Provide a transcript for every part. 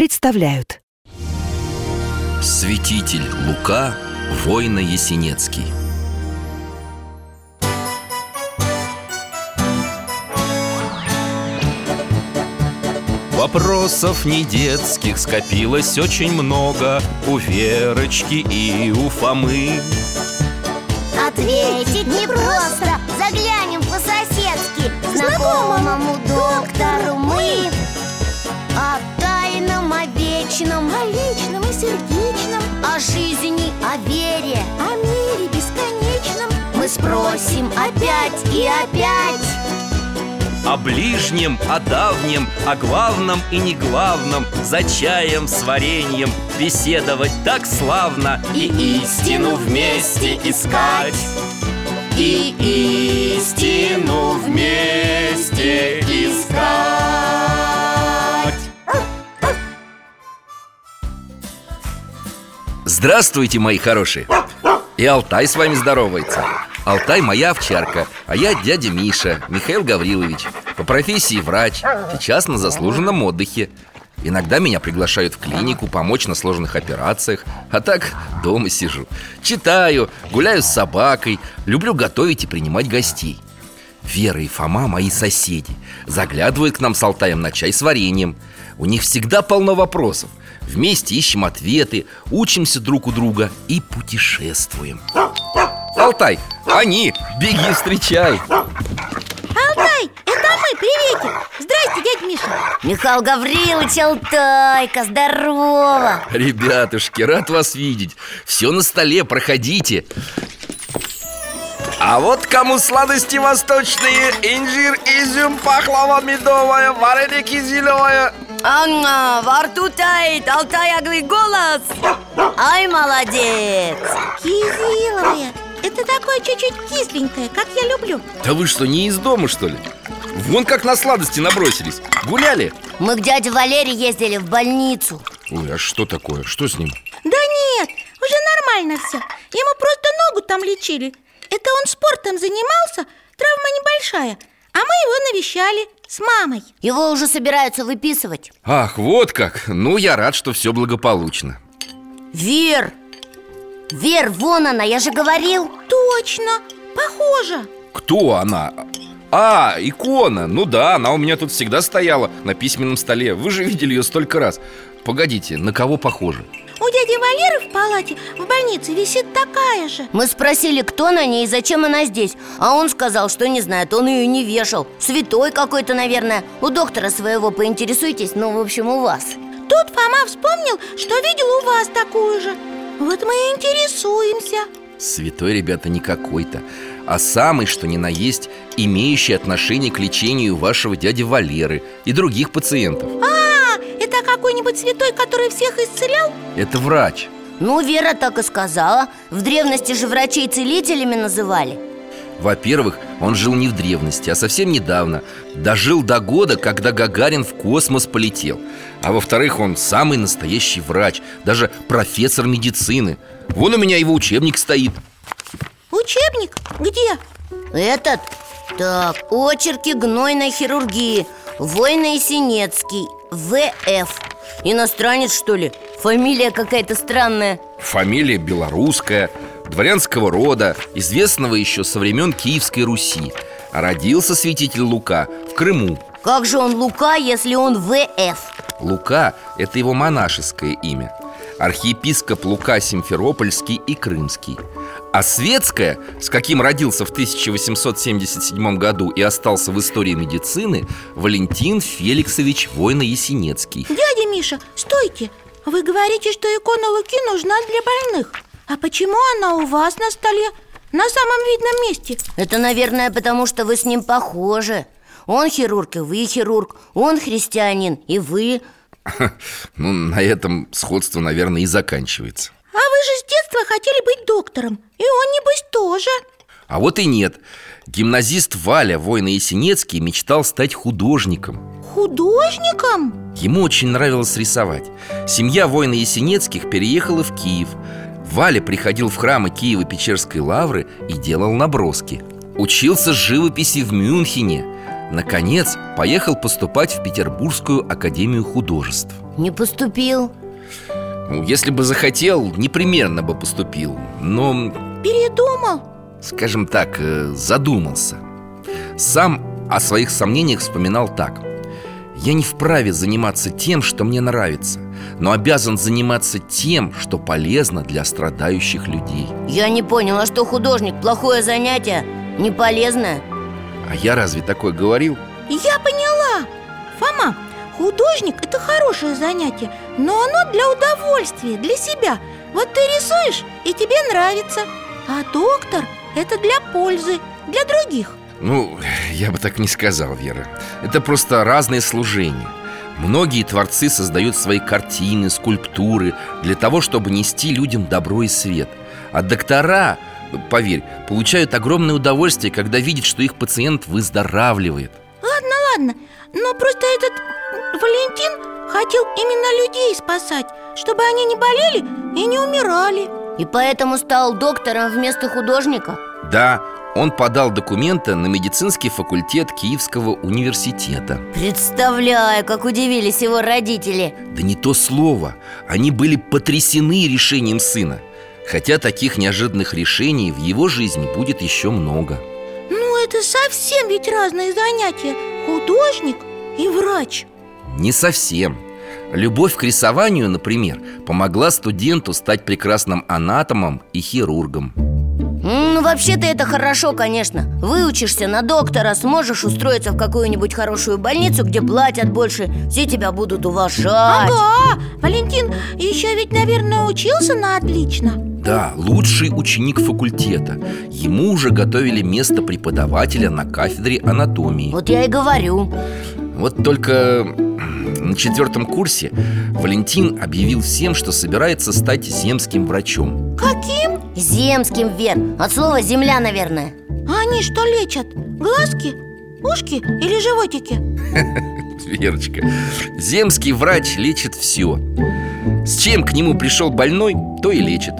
представляют. Святитель Лука, воина Есенецкий Вопросов не детских скопилось очень много. У Верочки и у Фомы. Ответить непросто. Заглянем по-соседски. Знакомому доктору мы. Тайном, о вечном О личном и сердечном. О жизни, о вере О мире бесконечном. Мы спросим опять и опять. О ближнем, о давнем, о главном и неглавном. За чаем с вареньем беседовать так славно. И истину вместе искать. И истину вместе искать Здравствуйте, мои хорошие! И Алтай с вами здоровается. Алтай моя овчарка, а я дядя Миша, Михаил Гаврилович. По профессии врач, сейчас на заслуженном отдыхе. Иногда меня приглашают в клинику помочь на сложных операциях А так дома сижу. Читаю, гуляю с собакой Люблю готовить и принимать гостей. Вера и Фома мои соседи. Заглядывают к нам с Алтаем на чай с вареньем. У них всегда полно вопросов Вместе ищем ответы, учимся друг у друга и путешествуем. Алтай, они, беги встречай. Алтай, это мы, приветик Здрасте, дядя Миша. Михаил Гаврилович Алтайка, здорово. Ребятушки, рад вас видеть. Все на столе, проходите. А вот кому сладости восточные Инжир, изюм, пахлава медовая Вареники зеленое Анна, во рту тает, Алтай оглый голос Ай, молодец Кизиловая Это такое чуть-чуть кисленькое, как я люблю Да вы что, не из дома, что ли? Вон как на сладости набросились Гуляли? Мы к дяде Валере ездили в больницу Ой, а что такое? Что с ним? Да нет, уже нормально все Ему просто ногу там лечили Это он спортом занимался, травма небольшая А мы его навещали с мамой. Его уже собираются выписывать. Ах, вот как! Ну, я рад, что все благополучно. Вер! Вер, вон она, я же говорил. Точно, похоже. Кто она? А, икона, ну да, она у меня тут всегда стояла на письменном столе. Вы же видели ее столько раз. Погодите, на кого похоже? Дяди Валеры в палате в больнице висит такая же. Мы спросили, кто на ней и зачем она здесь. А он сказал, что не знает, он ее не вешал. Святой какой-то, наверное. У доктора своего поинтересуйтесь, ну, в общем, у вас. Тут Фома вспомнил, что видел у вас такую же. Вот мы и интересуемся. Святой, ребята, не какой-то А самый, что ни на есть, имеющий отношение к лечению вашего дяди Валеры И других пациентов. А, какой-нибудь святой, который всех исцелял? Это врач. Ну, Вера так и сказала. В древности же врачей целителями называли. Во-первых, он жил не в древности, а совсем недавно. Дожил до года, когда Гагарин в космос полетел. А во-вторых, он самый настоящий врач Даже профессор медицины. Вон у меня его учебник стоит. Учебник? Где? Этот? Так, очерки гнойной хирургии. Война Есенецкий ВФ Иностранец, что ли? Фамилия какая-то странная Фамилия белорусская, дворянского рода Известного еще со времен Киевской Руси А родился святитель Лука в Крыму Как же он Лука, если он ВФ? Лука – это его монашеское имя Архиепископ Лука Симферопольский и Крымский. А светское, с каким родился в 1877 году и остался в истории медицины Валентин Феликсович Войно-Есенецкий Дядя Миша, стойте! Вы говорите, что икона Луки нужна для больных. А почему она у вас на столе? На самом видном месте? Это, наверное, потому что вы с ним похожи. Он хирург, и вы хирург. Он христианин, и вы Ну, на этом сходство, наверное, и заканчивается. А вы же с детства хотели быть доктором. И он, небось, тоже. А вот и нет. Гимназист Валя Война Есенецкий мечтал стать художником. Художником? Ему очень нравилось рисовать. Семья Война Есенецких переехала в Киев. Валя приходил в храмы Киево-Печерской лавры и делал наброски. Учился живописи в Мюнхене Наконец, поехал поступать в Петербургскую академию художеств. Не поступил. Ну, Если бы захотел, непременно бы поступил. Но, Передумал? скажем так, э, задумался. Сам о своих сомнениях вспоминал так. Я не вправе заниматься тем, что мне нравится Но обязан заниматься тем, что полезно для страдающих людей Я не понял, а что художник? Плохое занятие? Не полезное? А я разве такое говорил? Я поняла. Фома, художник – это хорошее занятие Но оно для удовольствия, для себя. Вот ты рисуешь, и тебе нравится. А доктор – это для пользы, для других. Ну, я бы так не сказал, Вера. Это просто разные служения. Многие творцы создают свои картины, скульптуры Для того, чтобы нести людям добро и свет. А доктора, поверь, получают огромное удовольствие Когда видят, что их пациент выздоравливает. Ладно, ладно, но просто этот Валентин хотел именно людей спасать Чтобы они не болели и не умирали. И поэтому стал доктором вместо художника? Да, он подал документы на медицинский факультет Киевского университета. Представляю, как удивились его родители. Да не то слово. Они были потрясены решением сына Хотя таких неожиданных решений в его жизни будет еще много. Ну это совсем ведь разные занятия. Художник и врач. Не совсем. Любовь к рисованию, например, помогла студенту стать прекрасным анатомом и хирургом Ну, вообще-то это хорошо, конечно. Выучишься на доктора, сможешь устроиться в какую-нибудь хорошую больницу, где платят больше. Все тебя будут уважать. Ага, Валентин еще ведь, наверное, учился на отлично. Да, лучший ученик факультета. Ему уже готовили место преподавателя на кафедре анатомии. Вот я и говорю Вот только на четвертом курсе Валентин объявил всем, что собирается стать земским врачом Каким? Земским вер От слова земля, наверное А Они что лечат? Глазки? Ушки или животики? Верочка, земский врач лечит все С чем к нему пришел больной, то и лечит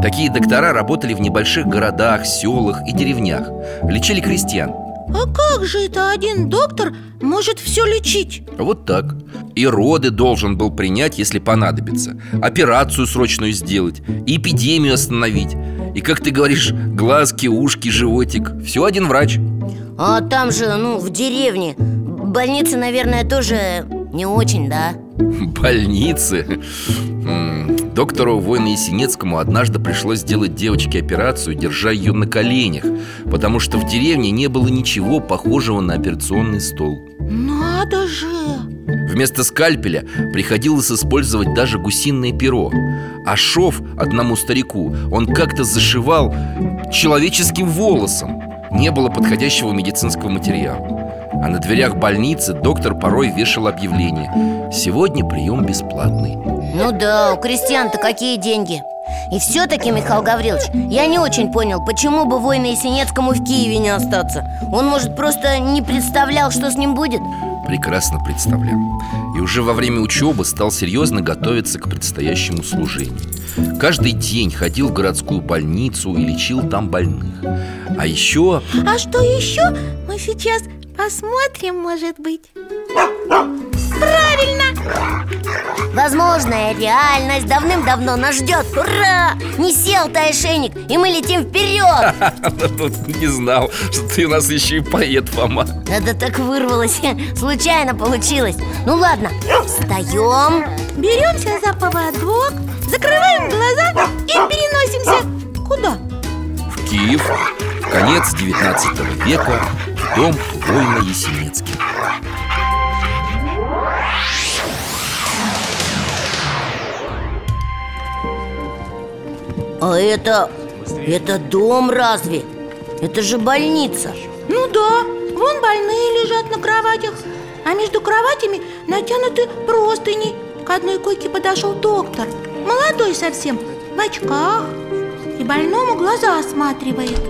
Такие доктора работали в небольших городах, селах и деревнях Лечили крестьян А как же это один доктор может все лечить? Вот так. И роды должен был принять, если понадобится. Операцию срочную сделать. И эпидемию остановить. И, как ты говоришь, глазки, ушки, животик. Все один врач. А там же, ну, в деревне. Больницы, наверное, тоже не очень, да? Больницы. Доктору Войну Есенецкому однажды пришлось сделать девочке операцию, держа ее на коленях Потому что в деревне не было ничего похожего на операционный стол. Надо же! Вместо скальпеля приходилось использовать даже гусиное перо. А шов одному старику он как-то зашивал человеческим волосом. Не было подходящего медицинского материала а на дверях больницы доктор порой вешал объявление. Сегодня прием бесплатный Ну да, у крестьян-то какие деньги? И все-таки, Михаил Гаврилович, я не очень понял, почему бы воину Есенецкому в Киеве не остаться? Он, может, просто не представлял, что с ним будет? Прекрасно представлял. И уже во время учебы стал серьезно готовиться к предстоящему служению. Каждый день ходил в городскую больницу и лечил там больных. А еще А что еще? Мы сейчас посмотрим, может быть. Правильно! Возможная реальность давным-давно нас ждет. Ура! Не сел ты ошейник, и мы летим вперед! Тут не знал, что ты у нас еще и поэт, Фома. Это так вырвалось, случайно получилось. Ну ладно, встаем. Беремся за поводок, закрываем глаза и переносимся. Куда? Киев. Конец 19 века. Дом воина Есенецких А это... это дом разве? Это же больница. Ну да, вон больные лежат на кроватях А между кроватями натянуты простыни. К одной койке подошел доктор Молодой совсем, в очках больному глаза осматривает.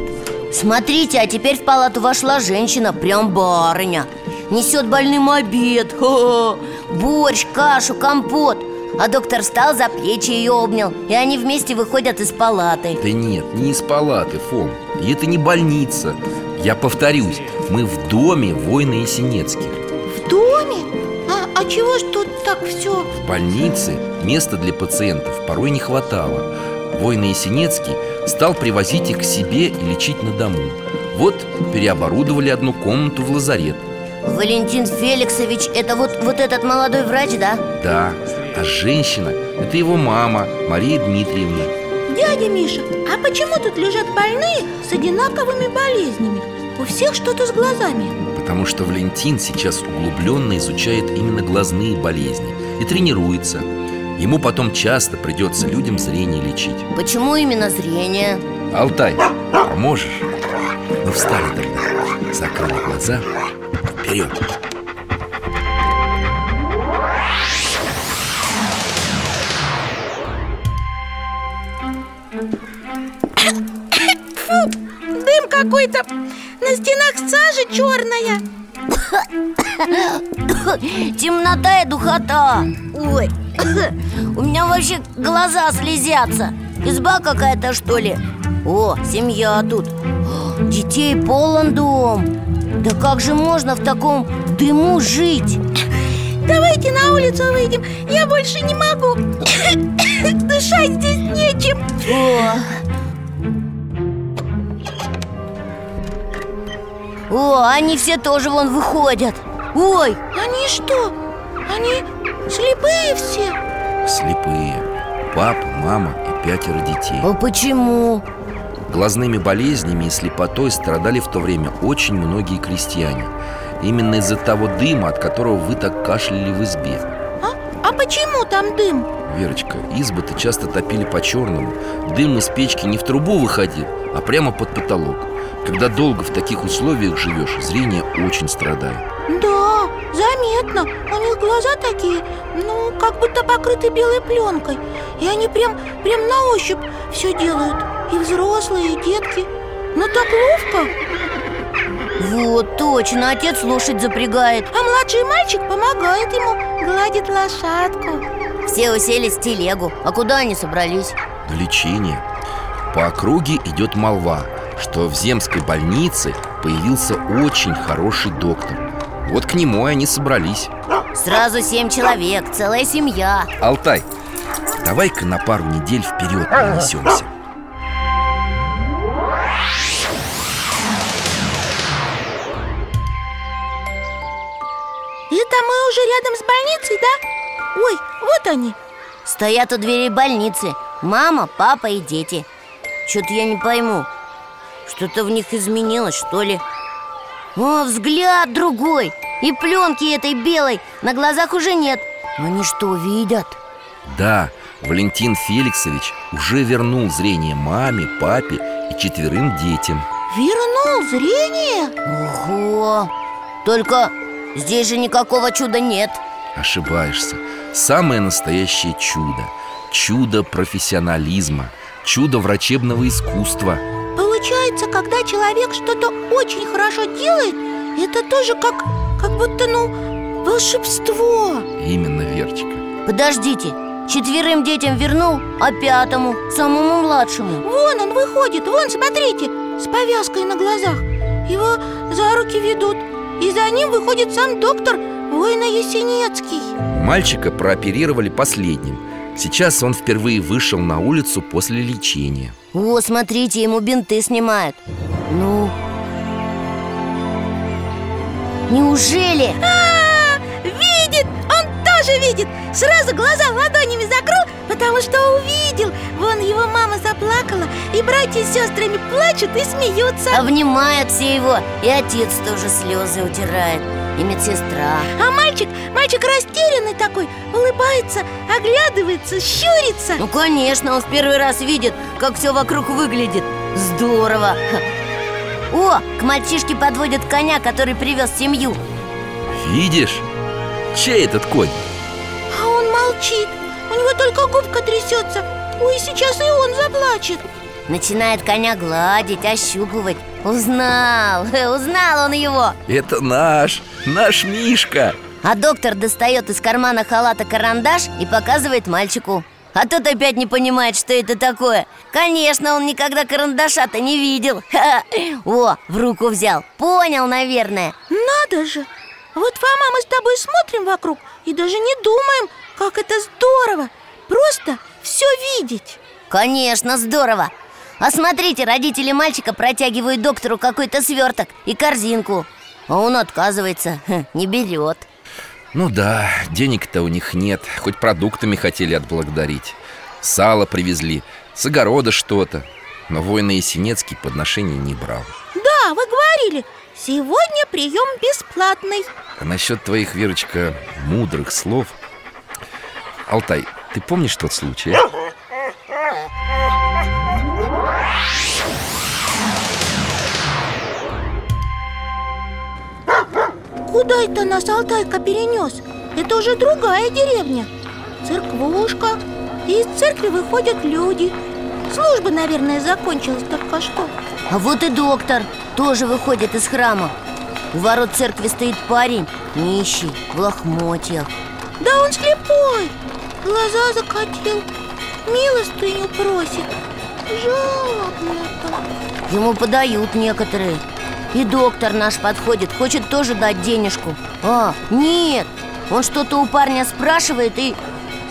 Смотрите, а теперь в палату вошла женщина, прям барыня. Несет больным обед Хо-хо. Борщ, кашу, компот. А доктор встал за плечи ее обнял И они вместе выходят из палаты. Да нет, не из палаты, Фом. И это не больница. Я повторюсь, мы в доме воина Есенецких В доме? А, а чего ж тут так все? В больнице места для пациентов порой не хватало Воин Есенецкий стал привозить их к себе и лечить на дому. Вот переоборудовали одну комнату в лазарет. Валентин Феликсович, это вот, вот этот молодой врач, да? Да, а женщина – это его мама, Мария Дмитриевна. Дядя Миша, а почему тут лежат больные с одинаковыми болезнями? У всех что-то с глазами. Потому что Валентин сейчас углубленно изучает именно глазные болезни и тренируется Ему потом часто придется людям зрение лечить. Почему именно зрение? Алтай, поможешь? Ну встали тогда, закрыли глаза, вперед Дым какой-то. На стенах сажа черная Темнота и духота. Ой, у меня вообще глаза слезятся. Изба какая-то, что ли? О, семья тут. Детей полон дом. Да как же можно в таком дыму жить? Давайте на улицу выйдем. Я больше не могу. Дышать здесь нечем. О, О, они все тоже вон выходят. Ой, Они что? Они слепые все? Слепые. Папа, мама и пятеро детей. А почему? Глазными болезнями и слепотой страдали в то время очень многие крестьяне. Именно из-за того дыма, от которого вы так кашляли в избе. А, а почему там дым? Верочка, избы-то часто топили по-черному Дым из печки не в трубу выходил, а прямо под потолок. Когда долго в таких условиях живешь, зрение очень страдает Да, заметно. У них глаза такие, ну, как будто покрыты белой пленкой. И они прям, прям на ощупь все делают. И взрослые, и детки. Ну так ловко. Вот, точно, отец лошадь запрягает. А младший мальчик помогает ему Гладит лошадку. Все уселись в телегу. А куда они собрались? На лечение. По округе идет молва, что в земской больнице появился очень хороший доктор Вот к нему и они собрались. Сразу семь человек, целая семья. Алтай, давай-ка на пару недель вперед перенесемся Это мы уже рядом с больницей, да? Ой, вот они. Стоят у дверей больницы. Мама, папа и дети. Что-то я не пойму. Что-то в них изменилось, что ли? О, взгляд другой И пленки этой белой на глазах уже нет Они что, видят? Да, Валентин Феликсович уже вернул зрение маме, папе и четверым детям Вернул зрение? Ого! Только здесь же никакого чуда нет Ошибаешься Самое настоящее чудо Чудо профессионализма Чудо врачебного искусства Получается, когда человек что-то очень хорошо делает Это тоже как, как будто, ну, волшебство. Именно, Верчика Подождите, четверым детям вернул, а пятому, самому младшему. Вон он выходит, вон, смотрите С повязкой на глазах. Его за руки ведут И за ним выходит сам доктор Война Есенецкий Мальчика прооперировали последним. Сейчас он впервые вышел на улицу после лечения. О, смотрите, ему бинты снимают. Ну? Неужели? А, видит! Он тоже видит! Сразу глаза ладонями закрыл, потому что увидел Вон его мама заплакала, и братья с сестрами плачут и смеются Обнимают все его И отец тоже слезы утирает И медсестра А мальчик, мальчик растерянный такой, улыбается, оглядывается, щурится Ну, конечно, он в первый раз видит, как все вокруг выглядит Здорово. О, к мальчишке подводят коня, который привез семью. Видишь? Чей этот конь? А он молчит. У него только губка трясется. Ой, сейчас и он заплачет. Начинает коня гладить, ощупывать. Узнал, узнал он его. Это наш, наш Мишка. А доктор достает из кармана халата карандаш и показывает мальчику а тот опять не понимает, что это такое. Конечно, он никогда карандаша-то не видел. Ха -ха. О, в руку взял. Понял, наверное. Надо же! Вот, Фома, мы с тобой смотрим вокруг И даже не думаем, как это здорово. Просто все видеть. Конечно, здорово. А смотрите, родители мальчика протягивают доктору какой-то сверток и корзинку. А он отказывается, не берет ну да, денег-то у них нет Хоть продуктами хотели отблагодарить Сало привезли, с огорода что-то Но воина Есенецкий подношений не брал Да, вы говорили, сегодня прием бесплатный А насчет твоих, Верочка, мудрых слов Алтай, ты помнишь тот случай? А? Куда это нас Алтайка перенес? Это уже другая деревня. Церквушка. И из церкви выходят люди. Служба, наверное, закончилась только что. А вот и доктор тоже выходит из храма. У ворот церкви стоит парень, нищий, в лохмотьях. Да он слепой. Глаза закатил. Милостыню просит. Жалобно-то. Ему подают некоторые и доктор наш подходит, хочет тоже дать денежку. А, нет, он что-то у парня спрашивает и...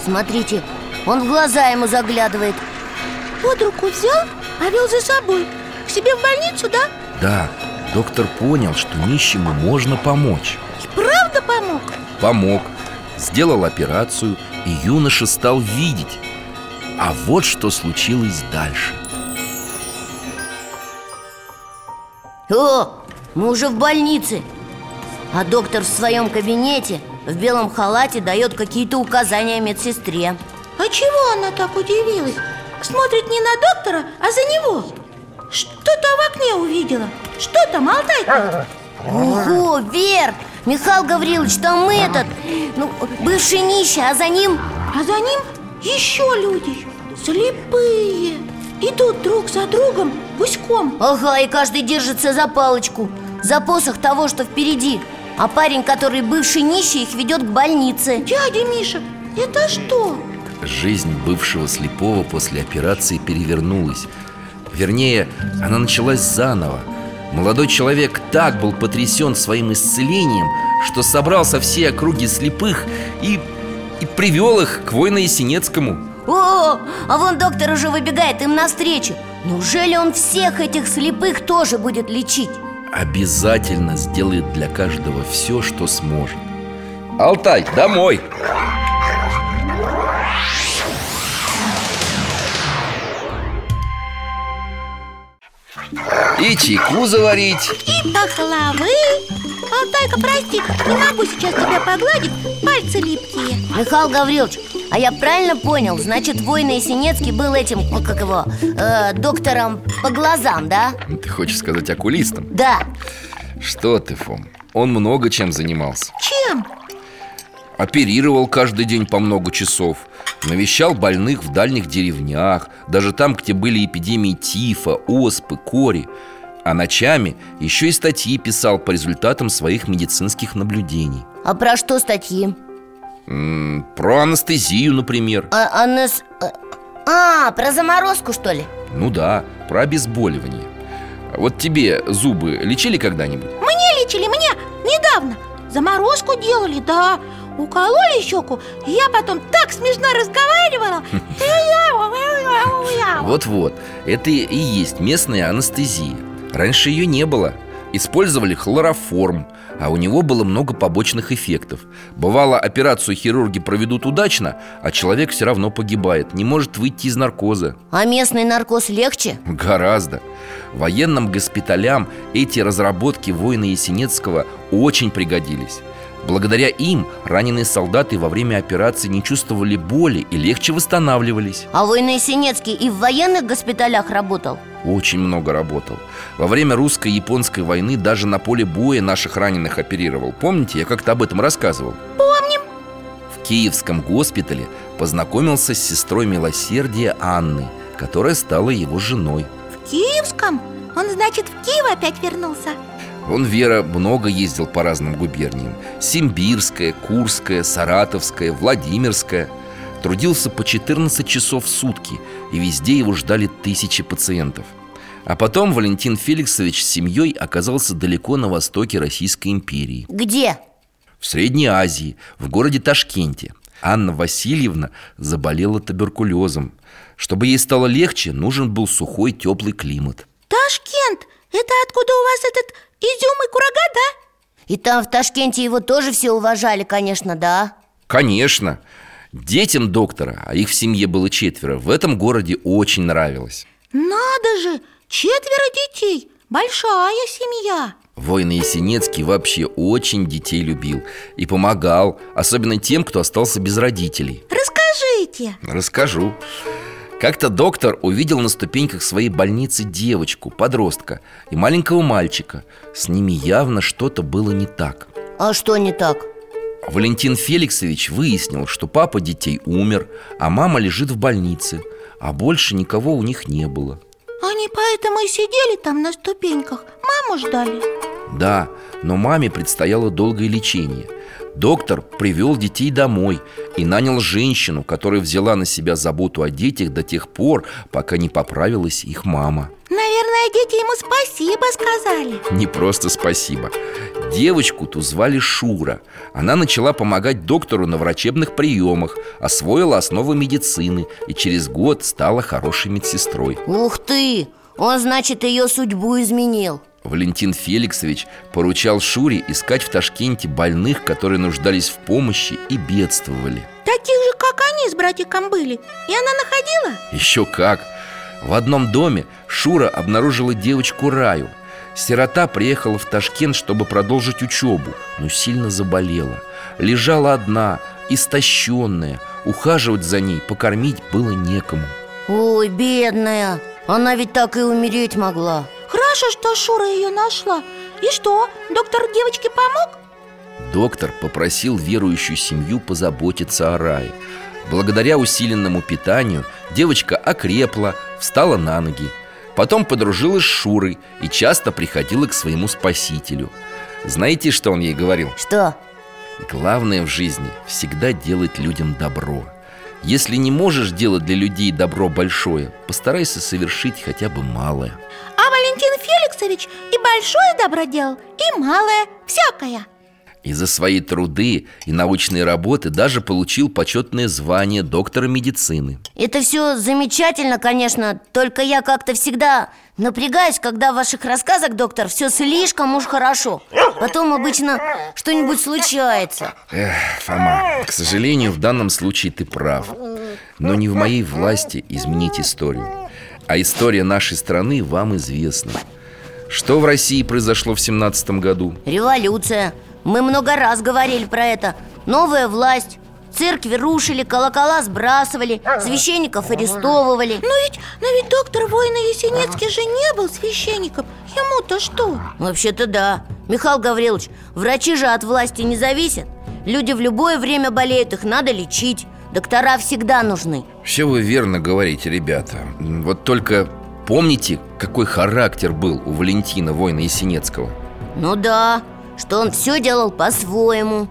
Смотрите, он в глаза ему заглядывает. Под руку взял, а вел за собой. К себе в больницу, да? Да, доктор понял, что нищему можно помочь. И правда помог? Помог, сделал операцию, и юноша стал видеть. А вот что случилось дальше О, мы уже в больнице А доктор в своем кабинете в белом халате дает какие-то указания медсестре А чего она так удивилась? Смотрит не на доктора, а за него Что-то в окне увидела Что там, Алтай? Ого, Вер! Михаил Гаврилович, там этот, ну, бывший нищий, а за ним... А за ним еще люди, слепые Идут друг за другом гуськом Ага, и каждый держится за палочку За посох того, что впереди. А парень, который бывший нищий, их ведет к больнице. Дядя Миша, это что? Жизнь бывшего слепого после операции перевернулась. Вернее, она началась заново. Молодой человек так был потрясен своим исцелением Что собрал со всей округи слепых и, и привел их к воину Есенецкому О, а вон доктор уже выбегает им навстречу Неужели он всех этих слепых тоже будет лечить? Обязательно сделает для каждого все, что сможет Алтай, домой! И чайку заварить И пахлавы Алтайка, прости, не могу сейчас тебя погладить Пальцы липкие Михаил Гаврилович, а я правильно понял? Значит, воин Есенецкий был этим, как его, э, доктором по глазам, да? Ты хочешь сказать окулистом? Да Что ты, Фом, он много чем занимался Чем? Оперировал каждый день по много часов Навещал больных в дальних деревнях Даже там, где были эпидемии тифа, оспы, кори А ночами еще и статьи писал по результатам своих медицинских наблюдений. А про что статьи? М, Про анестезию, например. А, анес... а, про заморозку, что ли? Ну да, про обезболивание. Вот тебе зубы лечили когда-нибудь? Мне лечили, мне недавно. Заморозку делали, да. Укололи щеку, и я потом так смешно разговаривала. Вот-вот, это и есть местная анестезия Раньше ее не было. Использовали хлороформ, а у него было много побочных эффектов. Бывало, операцию хирурги проведут удачно, а человек все равно погибает Не может выйти из наркоза. А местный наркоз легче? Гораздо. Военным госпиталям эти разработки воина Есенецкого очень пригодились Благодаря им раненые солдаты во время операции не чувствовали боли и легче восстанавливались А воин Есенецкий и в военных госпиталях работал? Очень много работал Во время русско-японской войны даже на поле боя наших раненых оперировал Помните, я как-то об этом рассказывал? Помним В Киевском госпитале познакомился с сестрой милосердия Анной, которая стала его женой. В Киевском? Он, значит, в Киев опять вернулся? Он, Вера, много ездил по разным губерниям. Симбирская, Курская, Саратовская, Владимирская. Трудился по 14 часов в сутки И везде его ждали тысячи пациентов. А потом Валентин Феликсович с семьей оказался далеко на востоке Российской империи. Где? В Средней Азии, в городе Ташкенте. Анна Васильевна заболела туберкулезом. Чтобы ей стало легче, нужен был сухой теплый климат. Ташкент! Это откуда у вас этот изюм и курага, да? И там в Ташкенте его тоже все уважали, конечно, да? Конечно Детям доктора, а их в семье было четверо, в этом городе очень нравилось Надо же! Четверо детей! Большая семья! Воин Есенецкий вообще очень детей любил и помогал, особенно тем, кто остался без родителей Расскажите Расскажу как-то доктор увидел на ступеньках своей больницы девочку, подростка и маленького мальчика. С ними явно что-то было не так. А что не так? Валентин Феликсович выяснил, что папа детей умер, а мама лежит в больнице А больше никого у них не было. Они поэтому и сидели там на ступеньках. Маму ждали. Да, но маме предстояло долгое лечение. Доктор привел детей домой и нанял женщину, которая взяла на себя заботу о детях до тех пор, пока не поправилась их мама. Наверное, дети ему спасибо сказали. Не просто спасибо. Девочку ту звали Шура. Она начала помогать доктору на врачебных приемах Освоила основы медицины И через год стала хорошей медсестрой. Ух ты! Он, значит, ее судьбу изменил Валентин Феликсович поручал Шуре искать в Ташкенте больных, которые нуждались в помощи и бедствовали. Таких же, как они с братиком были. И она находила? Еще как! В одном доме Шура обнаружила девочку Раю. Сирота приехала в Ташкент, чтобы продолжить учебу, но сильно заболела. Лежала одна, истощенная. Ухаживать за ней, покормить было некому. Ой, бедная. Она ведь так и умереть могла Хорошо, что Шура ее нашла И что, доктор девочке помог? Доктор попросил верующую семью позаботиться о Рае Благодаря усиленному питанию девочка окрепла, встала на ноги Потом подружилась с Шурой и часто приходила к своему спасителю Знаете, что он ей говорил? Что? Главное в жизни всегда делать людям добро Если не можешь делать для людей добро большое Постарайся совершить хотя бы малое. А Валентин Феликсович и большое добро делал, и малое, всякое и за свои труды и научные работы даже получил почетное звание доктора медицины. Это все замечательно, конечно Только я как-то всегда напрягаюсь, когда в ваших рассказах, доктор, все слишком уж хорошо. Потом обычно что-нибудь случается. Эх, Фома, к сожалению, в данном случае ты прав. Но не в моей власти изменить историю. А история нашей страны вам известна. Что в России произошло в семнадцатом году? Революция Мы много раз говорили про это. Новая власть. Церкви рушили, колокола сбрасывали Священников арестовывали. Но ведь, но ведь доктор воина Есенинский же не был священником. Ему-то что? Вообще-то да. Михаил Гаврилович, врачи же от власти не зависят. Люди в любое время болеют, их надо лечить. Доктора всегда нужны. Все вы верно говорите, ребята. Вот только помните, какой характер был у Валентина, воина Есенецкого? Ну да, что он все делал по-своему.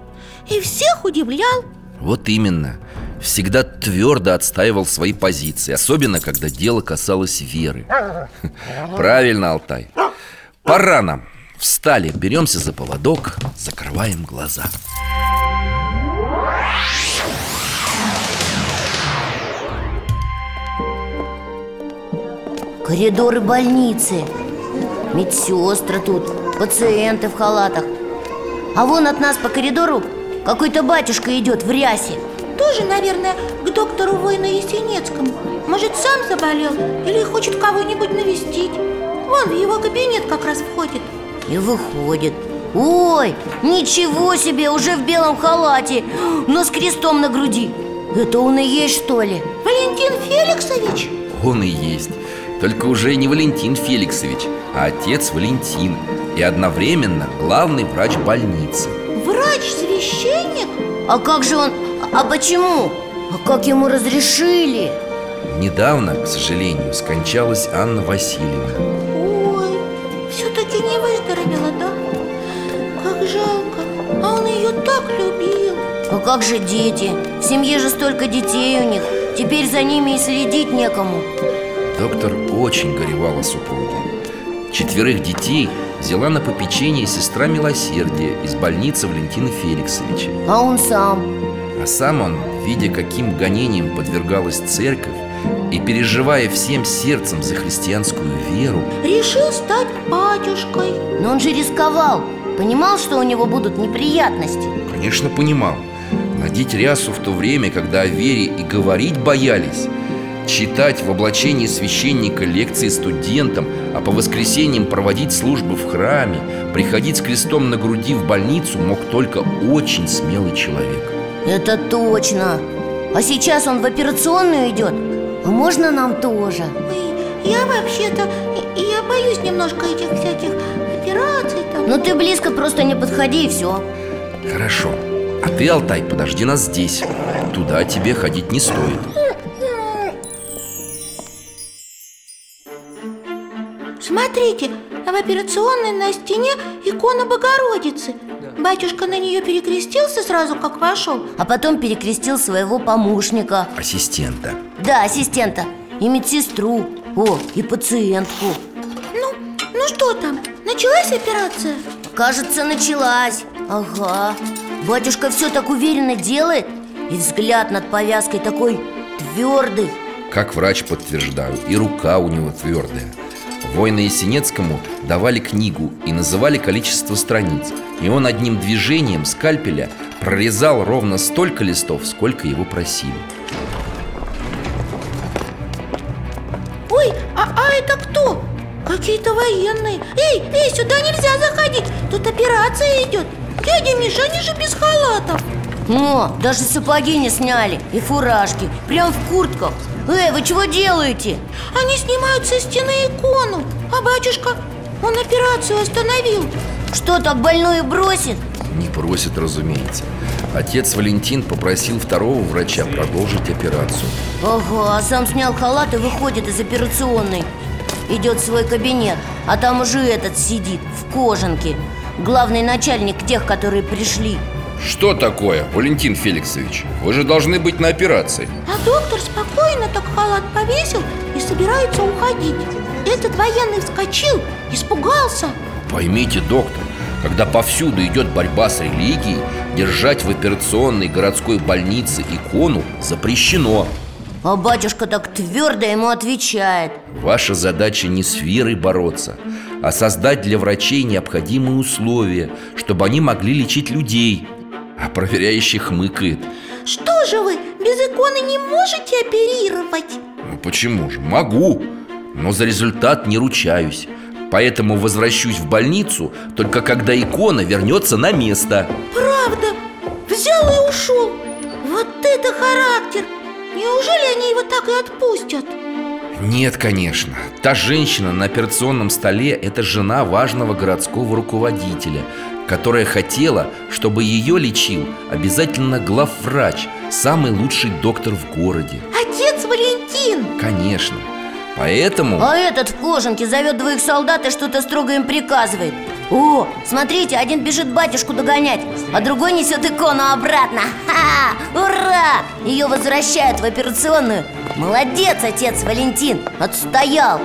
И всех удивлял. Вот именно. Всегда твердо отстаивал свои позиции Особенно, когда дело касалось веры. Правильно, Алтай. Пора нам. Встали, беремся за поводок Закрываем глаза. Коридоры больницы. Медсестры тут, пациенты в халатах А вон от нас по коридору какой-то батюшка идет в рясе. Тоже, наверное, к доктору воина Есенинскому Может, сам заболел или хочет кого-нибудь навестить. Вон в его кабинет как раз входит. И выходит. Ой, ничего себе, уже в белом халате Но с крестом на груди. Это он и есть, что ли? Валентин Феликсович? Он и есть Только уже не Валентин Феликсович А отец Валентин И одновременно главный врач больницы Врач-священник? А как же он... А почему? А как ему разрешили? Недавно, к сожалению, скончалась Анна Васильевна Ой, все-таки не выздоровела, да? Как жалко, а он ее так любил А как же дети? В семье же столько детей у них Теперь за ними и следить некому Доктор очень горевал о супруге. Четверых детей взяла на попечение сестра Милосердия из больницы Валентина Феликсовича. А он сам? А сам он, видя, каким гонением подвергалась церковь И переживая всем сердцем за христианскую веру Решил стать батюшкой. Но он же рисковал. Понимал, что у него будут неприятности. Конечно, понимал. Надеть рясу в то время, когда о вере и говорить боялись Читать в облачении священника лекции студентам А по воскресеньям проводить службы в храме Приходить с крестом на груди в больницу мог только очень смелый человек. Это точно. А сейчас он в операционную идет А можно нам тоже? Ой, Я вообще-то, я боюсь немножко этих всяких операций там. Ну ты близко просто не подходи и все Хорошо. А ты, Алтай, подожди нас здесь. Туда тебе ходить не стоит Смотрите, в операционной на стене икона Богородицы. Батюшка на нее перекрестился сразу, как вошел А потом перекрестил своего помощника. Ассистента. Да, ассистента. И медсестру. О, и пациентку. Ну, ну что там, началась операция? Кажется, началась. Ага. Батюшка все так уверенно делает И взгляд над повязкой такой твердый Как врач подтверждаю, и рука у него твердая Воина Есенецкому давали книгу и называли количество страниц. И он одним движением скальпеля прорезал ровно столько листов, сколько его просили. Ой, а, а это кто? Какие-то военные. Эй, эй, сюда нельзя заходить. Тут операция идет. Дядя Миша, они же без халатов. О, даже сапоги не сняли И фуражки, прям в куртках Эй, вы чего делаете? Они снимают со стены икону А батюшка, он операцию остановил. Что, так больную бросит? Не просит, разумеется. Отец Валентин попросил второго врача продолжить операцию. Ага, а сам снял халат и выходит из операционной. Идет в свой кабинет, а там уже этот сидит, в кожанке. Главный начальник тех, которые пришли Что такое, Валентин Феликсович? Вы же должны быть на операции. А доктор спокойно так халат повесил и собирается уходить. Этот военный вскочил, испугался. Поймите, доктор, когда повсюду идет борьба с религией Держать в операционной городской больнице икону запрещено. А батюшка так твердо ему отвечает. Ваша задача не с верой бороться, а создать для врачей необходимые условия, чтобы они могли лечить людей А проверяющий хмыкает. Что же вы, без иконы не можете оперировать? Ну почему же? Могу, но за результат не ручаюсь. Поэтому возвращусь в больницу только когда икона вернется на место. Правда, взял и ушел. Вот это характер! Неужели они его так и отпустят? Нет, конечно. Та женщина на операционном столе – это жена важного городского руководителя Которая хотела, чтобы ее лечил обязательно главврач Самый лучший доктор в городе. Отец Валентин! Конечно. Поэтому... А этот в кожанке зовет двоих солдат и что-то строго им приказывает. О, смотрите, один бежит батюшку догонять, а другой несет икону обратно. Ха! Ура! Ее возвращают в операционную. Молодец, отец Валентин, отстоял!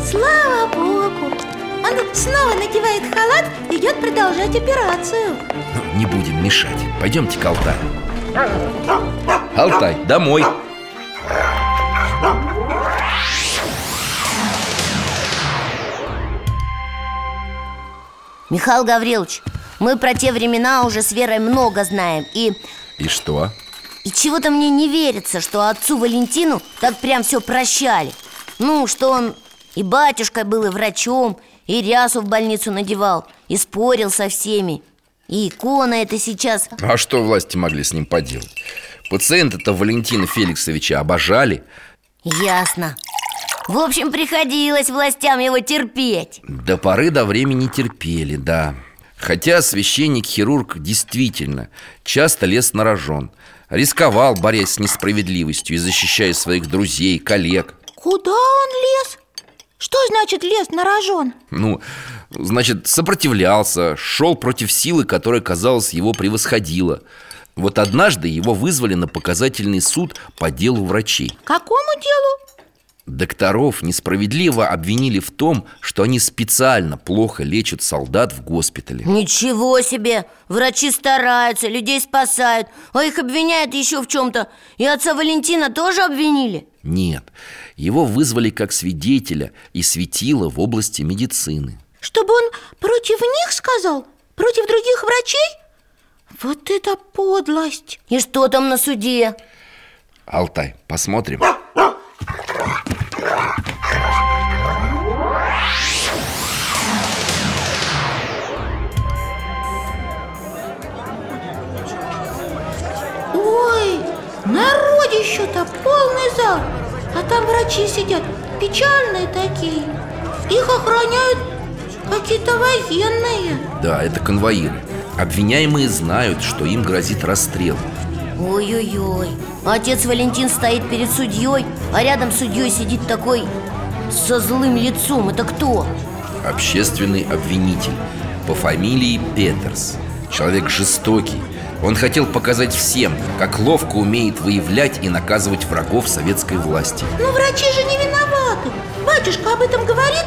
Слава Богу Он снова надевает халат и идет продолжать операцию. Ну, не будем мешать. Пойдемте к Алтаю Алтай, домой. Михаил Гаврилович, мы про те времена уже с Верой много знаем И, И что? и чего-то мне не верится, что отцу Валентину так прям все прощали. Ну, что он и батюшкой был, и врачом, и рясу в больницу надевал И спорил со всеми. И икона это сейчас. А что власти могли с ним поделать? Пациента-то Валентина Феликсовича обожали. Ясно. В общем, приходилось властям его терпеть. До поры до времени терпели, да. Хотя священник-хирург действительно часто лез на рожон. Рисковал, борясь с несправедливостью и защищая своих друзей, коллег. Куда он лез? Что значит лез на рожон? Ну, значит, сопротивлялся, шел против силы, которая, казалось, его превосходила Вот однажды его вызвали на показательный суд по делу врачей Какому делу? Докторов несправедливо обвинили в том, что они специально плохо лечат солдат в госпитале Ничего себе! Врачи стараются, людей спасают А их обвиняют еще в чем-то И отца Валентина тоже обвинили? Нет, его вызвали как свидетеля и светила в области медицины Чтобы он против них сказал? Против других врачей? Вот это подлость! И что там на суде? Алтай, посмотрим народищу-то полный зал А там врачи сидят, печальные такие. Их охраняют какие-то военные. Да, это конвоиры. Обвиняемые знают, что им грозит расстрел. Ой-ой-ой Отец Валентин стоит перед судьей А рядом с судьей сидит такой со злым лицом. Это кто? Общественный обвинитель по фамилии Петерс. Человек жестокий Он хотел показать всем, как ловко умеет выявлять и наказывать врагов советской власти. Но врачи же не виноваты. Батюшка об этом говорит?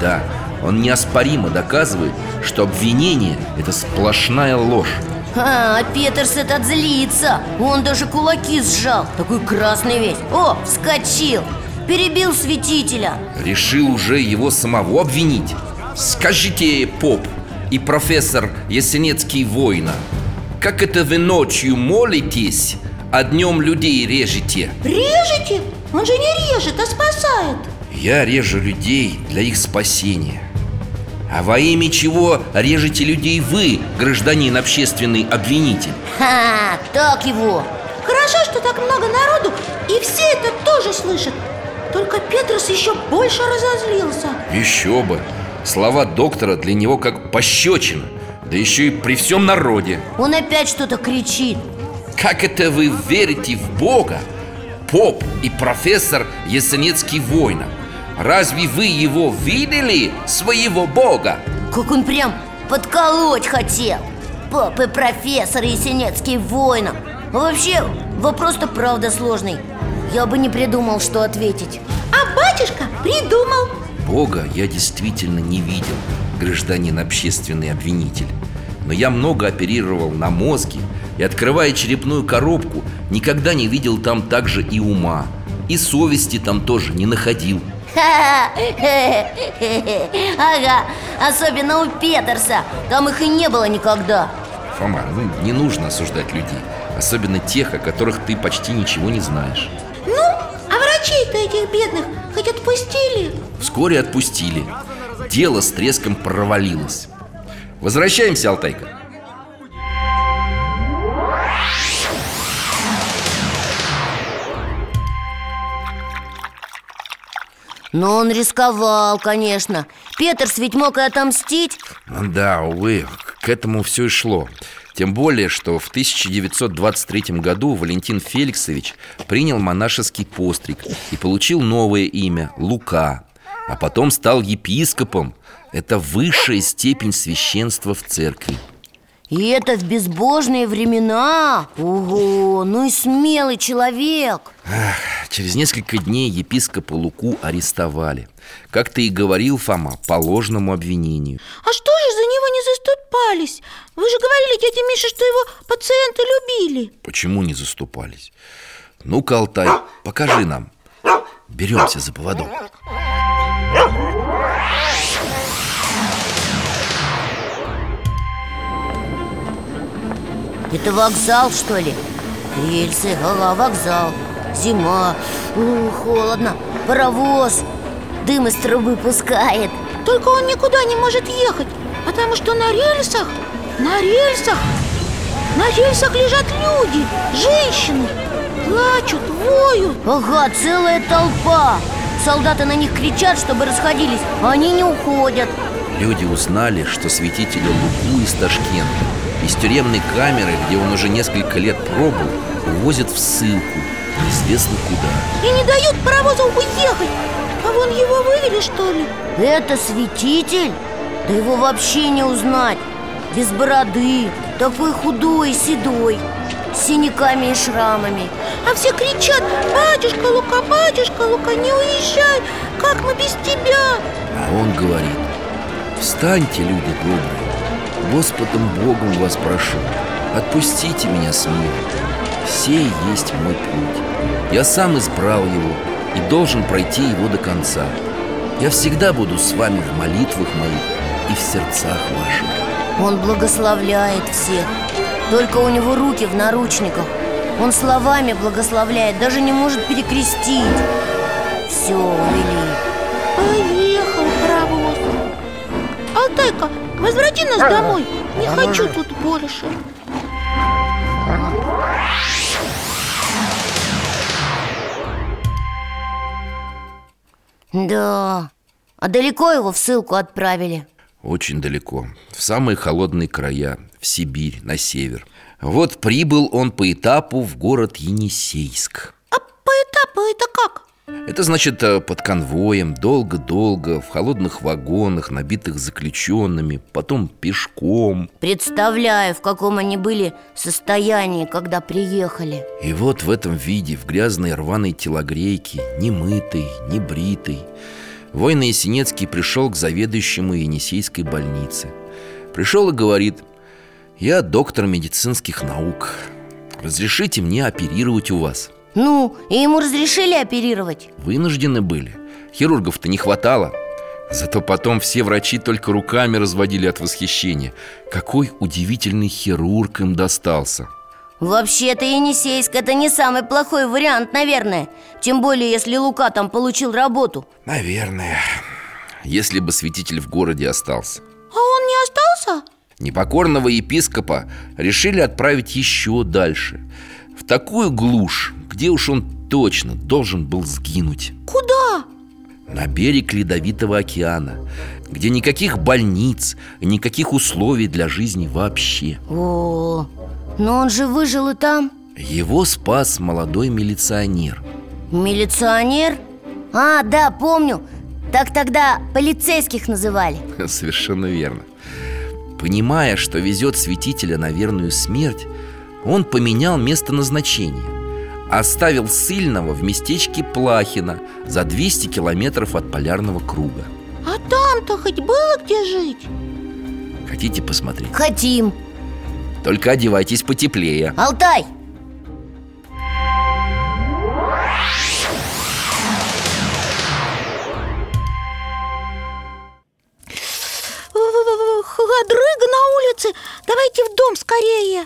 Да, он неоспоримо доказывает, что обвинение – это сплошная ложь. А, Петерс этот злится. Он даже кулаки сжал. Такой красный весь. О, вскочил. Перебил святителя. Решил уже его самого обвинить? Скажите, поп и профессор Ясенецкий воина Как это вы ночью молитесь, а днем людей режете? Режете? Он же не режет, а спасает Я режу людей для их спасения А во имя чего режете людей вы, гражданин общественный обвинитель? Ха, так его Хорошо, что так много народу И все это тоже слышат Только Петрос еще больше разозлился Еще бы! Слова доктора для него как пощечина Да еще и при всем народе. Он опять что-то кричит. Как это вы верите в Бога? Поп и профессор Ясенецкий война Разве вы его видели, своего Бога? Как он прям подколоть хотел. Пап и профессор Есенецкий воина Вообще, вопрос-то правда сложный. Я бы не придумал, что ответить. А батюшка придумал. Бога я действительно не видел, гражданин общественный обвинитель. Но я много оперировал на мозге И открывая черепную коробку, никогда не видел там также и ума. И совести там тоже не находил. Ага, особенно у Петерса. Там их и не было никогда. Фома, ну не нужно осуждать людей Особенно тех, о которых ты почти ничего не знаешь. Ну, а врачей-то этих бедных хоть отпустили? Вскоре отпустили Дело с треском провалилось. Возвращаемся, Алтайка. Но он рисковал, конечно. Петерс ведь мог и отомстить. Да, увы, к этому все и шло. Тем более, что в 1923 году Валентин Феликсович принял монашеский постриг И получил новое имя – Лука А потом стал епископом. Это высшая степень священства в церкви. И это в безбожные времена. Ого, ну и смелый человек. Ах, Через несколько дней епископа Луку арестовали. Как ты и говорил, Фома, по ложному обвинению. А что же за него не заступались? Вы же говорили, дядя Миша, что его пациенты любили. Почему не заступались? Ну-ка, Алтай, покажи нам Беремся за поводок. Это вокзал, что ли? Рельсы, ага, вокзал. Зима, у, холодно. Паровоз. Дым из трубы пускает. Только он никуда не может ехать Потому что на рельсах, на рельсах На рельсах лежат люди, женщины Плачут, воют. Ага, целая толпа. Солдаты на них кричат, чтобы расходились. А они не уходят. Люди узнали, что святителя Луку из Ташкента Из тюремной камеры, где он уже несколько лет пробыл, увозят в ссылку. Неизвестно куда. И не дают паровозу уехать. А вон его вывели, что ли? Это святитель? Да его вообще не узнать. Без бороды, такой худой и седой синяками и шрамами. А все кричат Батюшка Лука, батюшка Лука, не уезжай! Как мы без тебя? А он говорит Встаньте, люди добрые Господом Богом вас прошу Отпустите меня с миром. Сей есть мой путь. Я сам избрал его И должен пройти его до конца. Я всегда буду с вами в молитвах моих И в сердцах ваших Он благословляет всех Только у него руки в наручниках. Он словами благословляет Даже не может перекрестить. Все, увели Поехал паровоз. Алтайка, возврати нас домой. Не хочу тут больше. Да, а далеко его в ссылку отправили? Очень далеко. В самые холодные края В Сибирь, на север Вот прибыл он по этапу в город Енисейск А по этапу это как? Это значит э, под конвоем, долго-долго, в холодных вагонах, набитых заключенными, потом пешком. Представляю, в каком они были состоянии, когда приехали И вот в этом виде, в грязной рваной телогрейке, не мытый, не бритый, Война Есенецкий пришел к заведующему Енисейской больницы. Пришел и говорит, я доктор медицинских наук, разрешите мне оперировать у вас. Ну, и ему разрешили оперировать? Вынуждены были. Хирургов-то не хватало. Зато потом все врачи только руками разводили от восхищения. Какой удивительный хирург им достался. Вообще-то Енисейск это не самый плохой вариант, наверное. Тем более, если Лука там получил работу. Наверное. Если бы святитель в городе остался. А он не остался? Непокорного епископа решили отправить еще дальше В такую глушь, где уж он точно должен был сгинуть. Куда? На берег Ледовитого океана Где никаких больниц, никаких условий для жизни вообще. О, но он же выжил и там. Его спас молодой милиционер. Милиционер? А, да, помню. Так тогда полицейских называли. Совершенно верно Понимая, что везет святителя на верную смерть Он поменял место назначения. Оставил сильного в местечке Плахина За 200 километров от полярного круга. А там-то хоть было где жить? Хотите посмотреть? Хотим. Только одевайтесь потеплее. Алтай, скорее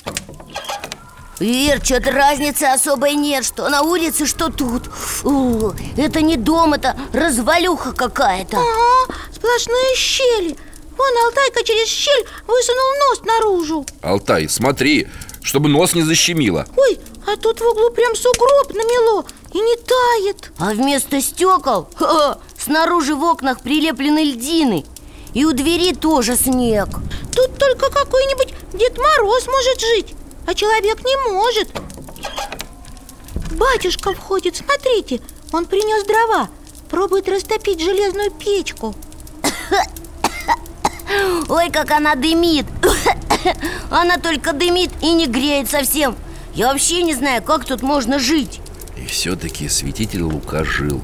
Ир, что-то разницы особой нет. Что на улице, что тут. Фу, Это не дом, это развалюха какая-то. Ага, сплошные щели. Вон Алтайка через щель высунул нос наружу. Алтай, смотри, чтобы нос не защемило. Ой, а тут в углу прям сугроб намело И не тает. А вместо стекол ха, снаружи в окнах прилеплены льдины И у двери тоже снег. Тут только какой-нибудь Дед Мороз может жить А человек не может. Батюшка входит, смотрите Он принес дрова. Пробует растопить железную печку. Ой, как она дымит. Она только дымит и не греет совсем. Я вообще не знаю, как тут можно жить. И все-таки святитель Лука жил.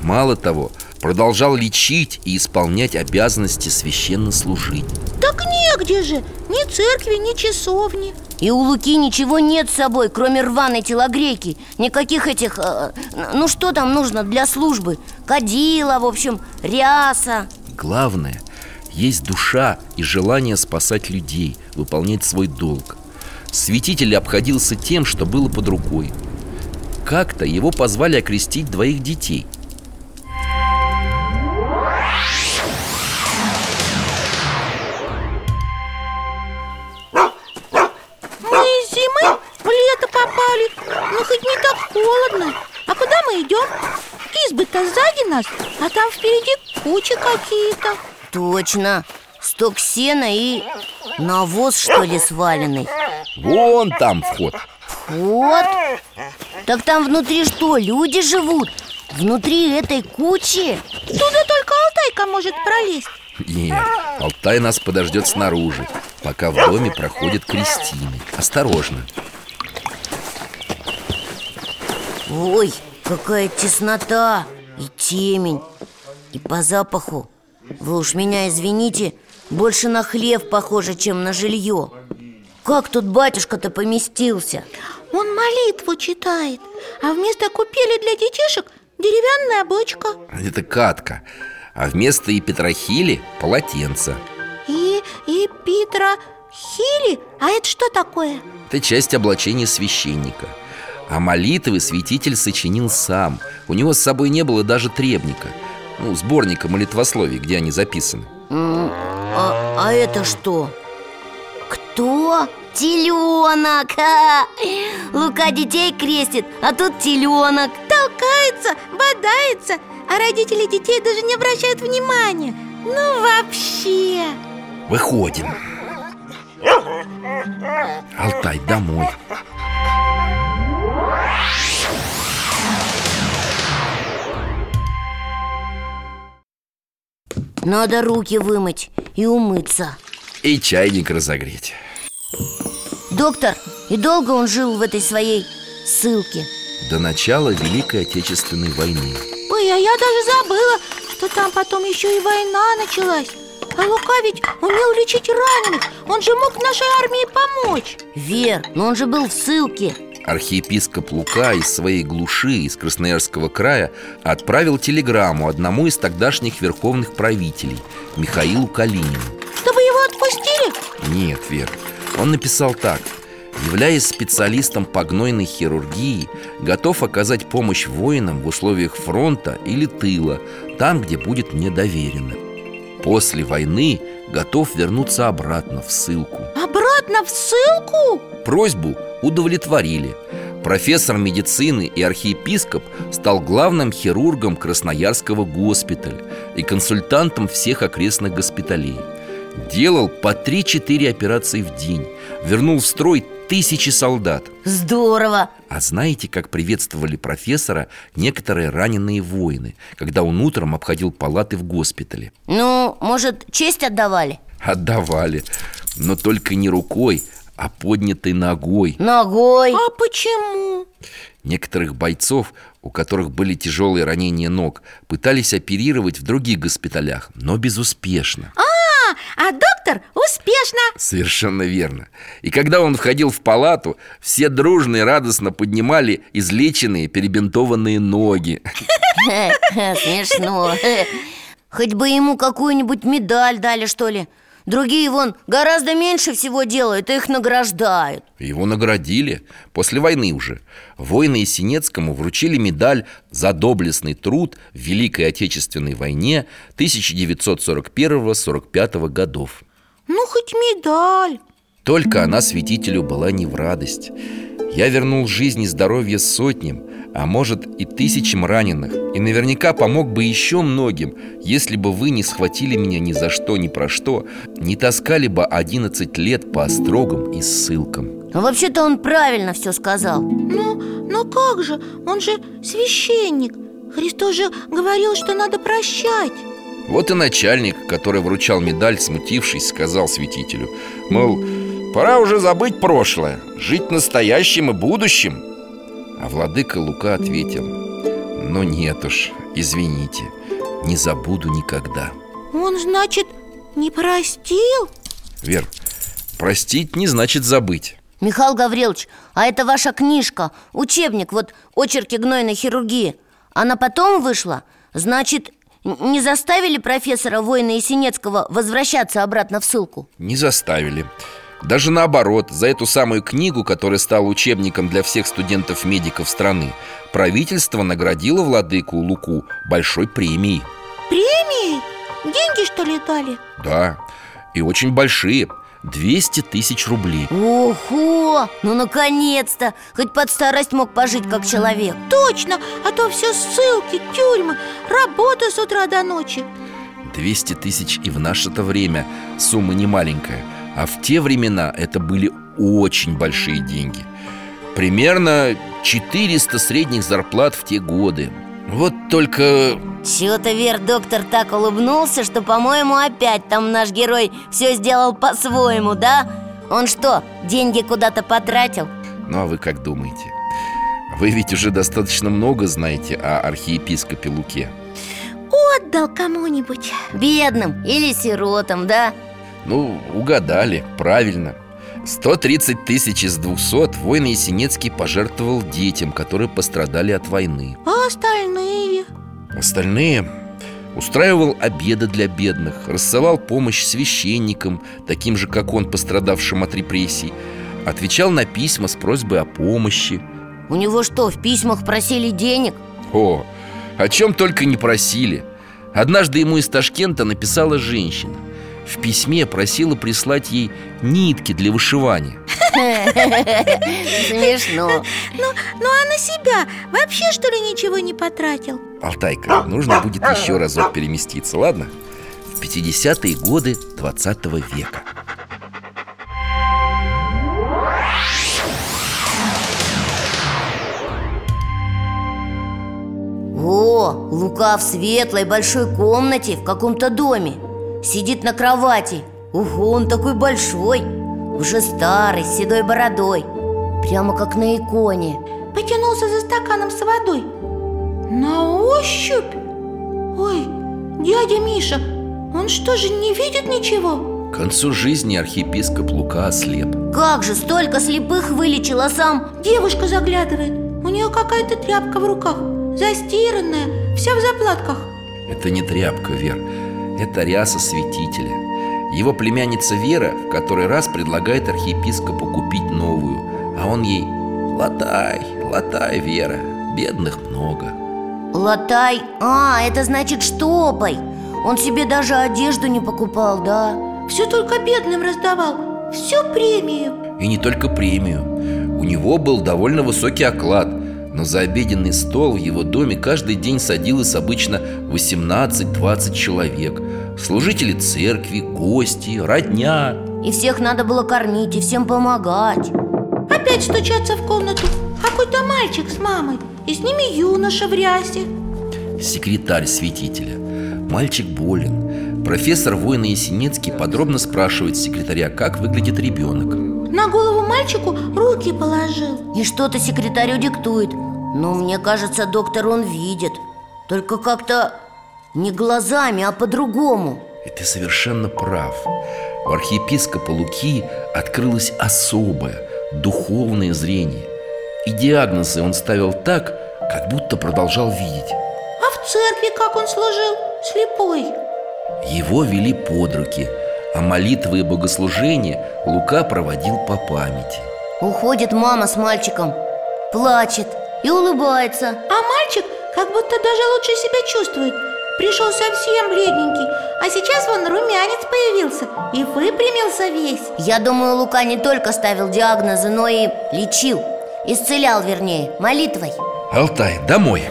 Мало того, продолжал лечить и исполнять обязанности священнослужить Так негде же Ни церкви, ни часовни. И у Луки ничего нет с собой, кроме рваной телогрейки. Никаких этих... э, ну что там нужно для службы? Кадила, в общем, ряса. Главное, есть душа и желание спасать людей, выполнять свой долг. Святитель обходился тем, что было под рукой. Как-то его позвали окрестить двоих детей нас А там впереди кучи какие-то. Точно. Сток сена и навоз, что ли, сваленный? Вон там вход. Вот. Так там внутри что, люди живут? Внутри этой кучи? Туда только Алтайка может пролезть. Нет, Алтай нас подождет снаружи Пока в доме проходят крестины Осторожно. Ой, какая теснота и темень И по запаху Вы уж меня извините Больше на хлев похоже, чем на жилье Как тут батюшка-то поместился? Он молитву читает А вместо купели для детишек деревянная бочка Это катка А вместо и Петрохили полотенце И, и Питра Хили? А это что такое? Это часть облачения священника А молитвы святитель сочинил сам У него с собой не было даже требника Ну, сборника молитвословий, где они записаны А, а это что? Кто? Теленок! Ха! Лука детей крестит, а тут теленок Толкается, бодается А родители детей даже не обращают внимания Ну вообще Выходим Алтай, домой Надо руки вымыть и умыться. И чайник разогреть. Доктор, и долго он жил в этой своей ссылке? До начала Великой Отечественной войны. Ой, а я даже забыла, что там потом еще и война началась. А Лука ведь умел лечить раненых. Он же мог нашей армии помочь. Вер, но он же был в ссылке Архиепископ Лука из своей глуши, из Красноярского края, отправил телеграмму одному из тогдашних верховных правителей, Михаилу Калинину. Чтобы его отпустили? Нет, Вер, он написал так Являясь специалистом по гнойной хирургии Готов оказать помощь воинам в условиях фронта или тыла Там, где будет мне доверено После войны готов вернуться обратно в ссылку Обратно в ссылку? Просьбу удовлетворили. Профессор медицины и архиепископ стал главным хирургом Красноярского госпиталя И консультантом всех окрестных госпиталей. Делал по 3-4 операции в день. Вернул в строй тысячи солдат. Здорово! А знаете, как приветствовали профессора некоторые раненые воины Когда он утром обходил палаты в госпитале? Ну, может, честь отдавали? Отдавали Но только не рукой, а поднятой ногой. Ногой. А почему? Некоторых бойцов, у которых были тяжелые ранения ног Пытались оперировать в других госпиталях, но безуспешно. А, а доктор успешно. Совершенно верно. И когда он входил в палату Все дружно и радостно поднимали излеченные перебинтованные ноги. Смешно. Хоть бы ему какую-нибудь медаль дали, что ли Другие, вон, гораздо меньше всего делают, и их награждают. Его наградили после войны уже. Воины Есенецкому вручили медаль за доблестный труд в Великой Отечественной войне 1941-45 годов. Ну, хоть медаль. Только она святителю была не в радость. Я вернул жизнь и здоровье сотням, а может и тысячам раненых. И наверняка помог бы еще многим, если бы вы не схватили меня ни за что, ни про что Не таскали бы 11 лет по острогам и ссылкам. А вообще-то он правильно все сказал. Ну, ну как же, он же священник. Христос же говорил, что надо прощать. Вот и начальник, который вручал медаль, смутившись, сказал святителю Мол, пора уже забыть прошлое, жить настоящим и будущим А владыка Лука ответил Ну нет уж, извините, не забуду никогда Он, значит, не простил? Вер, простить не значит забыть Михаил Гаврилович, а это ваша книжка, учебник, вот очерки гнойной хирургии Она потом вышла? Значит, не заставили профессора воина Есенецкого возвращаться обратно в ссылку? Не заставили Даже наоборот, за эту самую книгу, которая стала учебником для всех студентов-медиков страны Правительство наградило владыку Луку большой премией Премии? Деньги, что ли, дали? Да, и очень большие 200 тысяч рублей Ого! Ну, наконец-то! Хоть под старость мог пожить как человек Точно, а то все ссылки, тюрьмы, работа с утра до ночи 200 тысяч и в наше-то время сумма не маленькая А в те времена это были очень большие деньги Примерно 400 средних зарплат в те годы Вот только... Чего-то Вер доктор так улыбнулся, что, по-моему, опять там наш герой все сделал по-своему, да? Он что, деньги куда-то потратил? Ну а вы как думаете? Вы ведь уже достаточно много знаете о архиепископе Луке Отдал кому-нибудь Бедным или сиротам, да? Ну, угадали, правильно. 130 тысяч из 200 воин Есенинский пожертвовал детям, которые пострадали от войны. А остальные? Остальные устраивал обеды для бедных, рассылал помощь священникам, таким же, как он, пострадавшим от репрессий Отвечал на письма с просьбой о помощи. У него что, в письмах просили денег? О, о чем только не просили. Однажды ему из Ташкента написала женщина В письме просила прислать ей нитки для вышивания Смешно Ну, ну а на себя вообще что ли ничего не потратил? Алтайка, нужно будет еще разок переместиться, ладно? В 50-е годы 20 века О, Лука в светлой большой комнате в каком-то доме Сидит на кровати. Ого, он такой большой. Уже старый, с седой бородой. Прямо как на иконе. Потянулся за стаканом с водой. На ощупь? Ой, дядя Миша, он что же не видит ничего? К концу жизни архиепископ Лука ослеп. Как же, столько слепых вылечил, а сам Девушка заглядывает. У нее какая-то тряпка в руках. Застиранная, вся в заплатках. Это не тряпка, Вер Это ряса святителя. Его племянница Вера в который раз предлагает архиепископу купить новую А он ей Латай, латай, Вера Бедных много Латай, а, это значит штопай. Он себе даже одежду не покупал, да? Все только бедным раздавал. Всю премию. И не только премию. У него был довольно высокий оклад Но за обеденный стол в его доме каждый день садилось обычно 18-20 человек Служители церкви, гости, родня. И всех надо было кормить и всем помогать. Опять стучатся в комнату. Какой-то мальчик с мамой. И с ними юноша в рясе. Секретарь святителя. Мальчик болен. Профессор воина Есенинский подробно спрашивает секретаря, как выглядит ребенок. На голову мальчику руки положил. И что-то секретарю диктует. Но мне кажется, доктор он видит. Только как-то не глазами, а по-другому. И ты совершенно прав. У архиепископа Луки открылось особое, духовное зрение. И диагнозы он ставил так, как будто продолжал видеть. А в церкви как он служил? Слепой. Его вели под руки, а молитвы и богослужения Лука проводил по памяти. Уходит мама с мальчиком Плачет и улыбается. А мальчик как будто даже лучше себя чувствует Пришел совсем бледненький А сейчас вон румянец появился И выпрямился весь. Я думаю, Лука не только ставил диагнозы, но и лечил Исцелял, вернее, молитвой. Алтай, домой.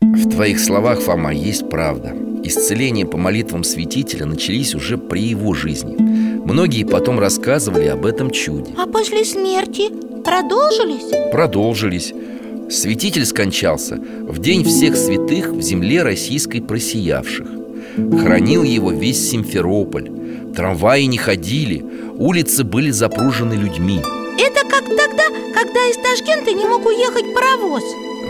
В твоих словах, Фома, есть правда. Исцеления по молитвам святителя начались уже при его жизни Многие потом рассказывали об этом чуде. А после смерти продолжились? Продолжились. Святитель скончался в день всех святых в земле российской просиявших. Хранил его весь Симферополь. Трамваи не ходили, улицы были запружены людьми. Это как тогда, когда из Ташкента не мог уехать паровоз.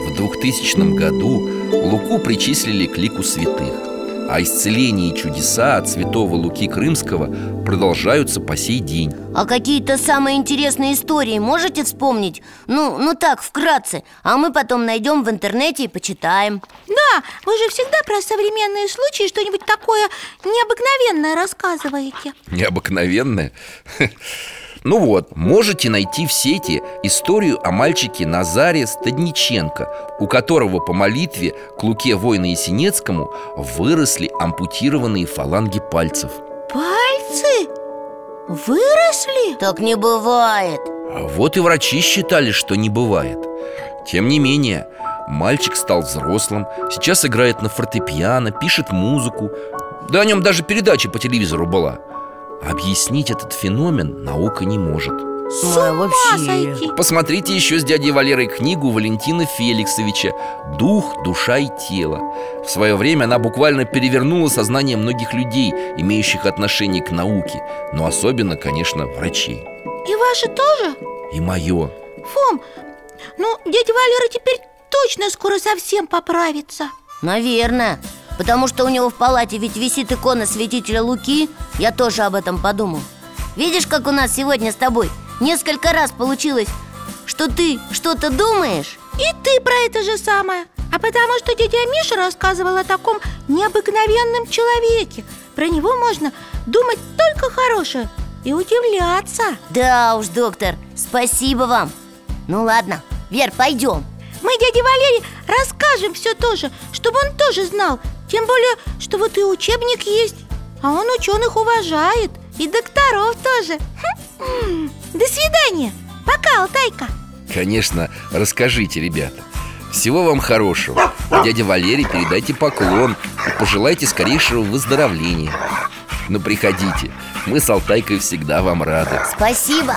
В 2000 году Луку причислили к лику святых А исцеления и чудеса от святого Луки Крымского продолжаются по сей день. А какие-то самые интересные истории можете вспомнить? Ну, ну так, вкратце. А мы потом найдем в интернете и почитаем. Да, вы же всегда про современные случаи что-нибудь такое необыкновенное рассказываете. Необыкновенное Ну вот, можете найти в сети историю о мальчике Назаре Стадниченко У которого по молитве к Луке воина Есенинскому выросли ампутированные фаланги пальцев. Пальцы? Выросли? Так не бывает. Вот и врачи считали, что не бывает. Тем не менее, мальчик стал взрослым Сейчас играет на фортепиано, пишет музыку. Да о нем даже передача по телевизору была Объяснить этот феномен наука не может С ума вообще. сойти Посмотрите еще с дядей Валерой книгу Валентина Феликсовича «Дух, душа и тело». В свое время она буквально перевернула сознание многих людей, имеющих отношение к науке, но особенно, конечно, врачей. И ваши тоже? И мое. Фом, ну, дядя Валера теперь точно скоро совсем поправится Наверное Потому что у него в палате ведь висит икона святителя Луки Я тоже об этом подумал. Видишь, как у нас сегодня с тобой Несколько раз получилось Что ты что-то думаешь И ты про это же самое. А потому что дядя Миша рассказывал о таком необыкновенном человеке. Про него можно думать только хорошее и удивляться. Да уж, доктор, спасибо вам. Ну ладно, Вер, пойдем. Мы дяде Валере расскажем все тоже, чтобы он тоже знал Тем более, что вот и учебник есть А он ученых уважает И докторов тоже Хм. До свидания Пока, Алтайка Конечно, расскажите, ребята. Всего вам хорошего. Дяде Валере передайте поклон и пожелайте скорейшего выздоровления. Ну, приходите. Мы с Алтайкой всегда вам рады. Спасибо